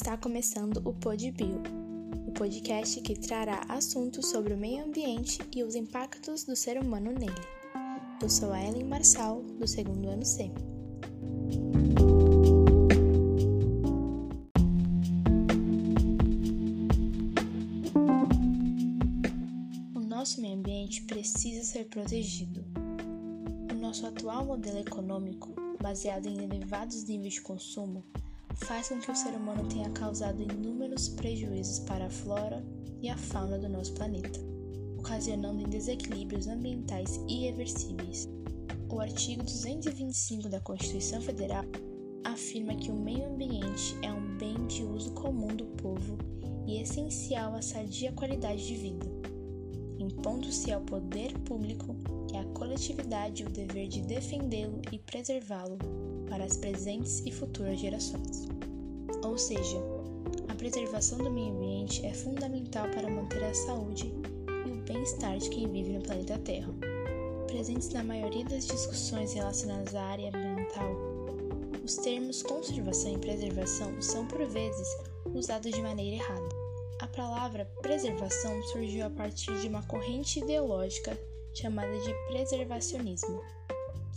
Está começando o PodBio, o podcast que trará assuntos sobre o meio ambiente e os impactos do ser humano nele. Eu sou a Ellen Marçal, do segundo ano C. O nosso meio ambiente precisa ser protegido. O nosso atual modelo econômico, baseado em elevados níveis de consumo, faz com que o ser humano tenha causado inúmeros prejuízos para a flora e a fauna do nosso planeta, ocasionando desequilíbrios ambientais irreversíveis. O artigo 225 da Constituição Federal afirma que o meio ambiente é um bem de uso comum do povo e essencial à sadia qualidade de vida, impondo-se ao poder público e à coletividade o dever de defendê-lo e preservá-lo para as presentes e futuras gerações. Ou seja, a preservação do meio ambiente é fundamental para manter a saúde e o bem-estar de quem vive no planeta Terra. Presentes na maioria das discussões relacionadas à área ambiental, os termos conservação e preservação são por vezes usados de maneira errada. A palavra preservação surgiu a partir de uma corrente ideológica chamada de preservacionismo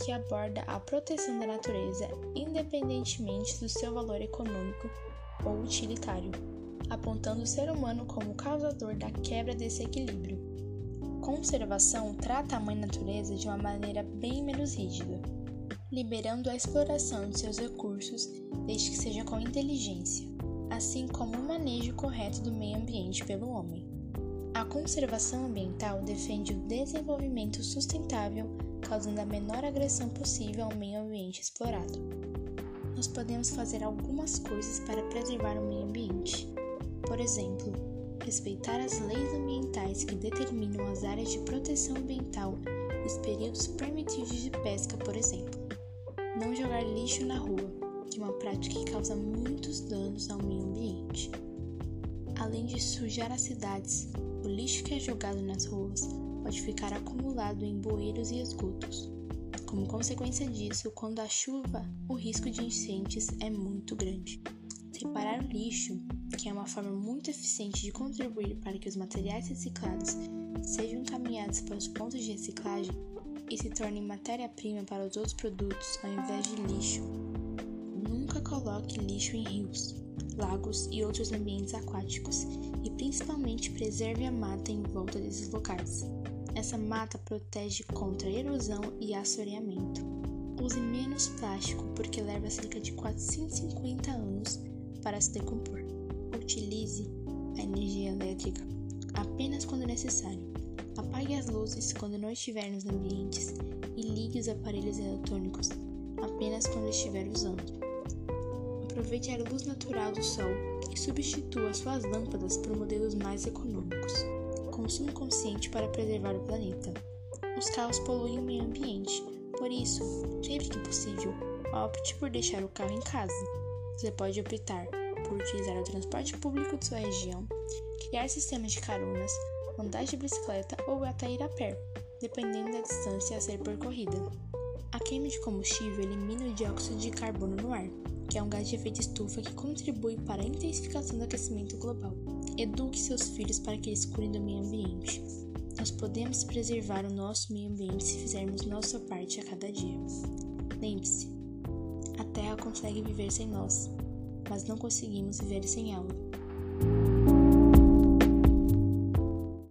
que aborda a proteção da natureza independentemente do seu valor econômico ou utilitário, apontando o ser humano como causador da quebra desse equilíbrio. Conservação trata a mãe natureza de uma maneira bem menos rígida, liberando a exploração de seus recursos desde que seja com inteligência, assim como o manejo correto do meio ambiente pelo homem. A conservação ambiental defende o desenvolvimento sustentável causando a menor agressão possível ao meio ambiente explorado. Nós podemos fazer algumas coisas para preservar o meio ambiente. Por exemplo, respeitar as leis ambientais que determinam as áreas de proteção ambiental e os períodos permitidos de pesca, por exemplo. Não jogar lixo na rua, que é uma prática que causa muitos danos ao meio. Além de sujar as cidades, o lixo que é jogado nas ruas pode ficar acumulado em bueiros e esgotos. Como consequência disso, quando há chuva, o risco de enchentes é muito grande. Separar o lixo, que é uma forma muito eficiente de contribuir para que os materiais reciclados sejam encaminhados para os pontos de reciclagem e se tornem matéria-prima para os outros produtos ao invés de lixo. Coloque lixo em rios, lagos e outros ambientes aquáticos e principalmente preserve a mata em volta desses locais. Essa mata protege contra erosão e assoreamento. Use menos plástico porque leva cerca de 450 anos para se decompor. Utilize a energia elétrica apenas quando necessário. Apague as luzes quando não estiver nos ambientes e ligue os aparelhos eletrônicos apenas quando estiver usando. Aproveite a luz natural do sol e substitua suas lâmpadas por modelos mais econômicos consumo consciente para preservar o planeta. Os carros poluem o meio ambiente, por isso, sempre que possível, opte por deixar o carro em casa. Você pode optar por utilizar o transporte público de sua região, criar sistemas de caronas, andar de bicicleta ou até ir a pé, dependendo da distância a ser percorrida. Queima de combustível elimina o dióxido de carbono no ar, que é um gás de efeito estufa que contribui para a intensificação do aquecimento global. Eduque seus filhos para que eles cuidem do meio ambiente. Nós podemos preservar o nosso meio ambiente se fizermos nossa parte a cada dia. Lembre-se, a Terra consegue viver sem nós, mas não conseguimos viver sem ela.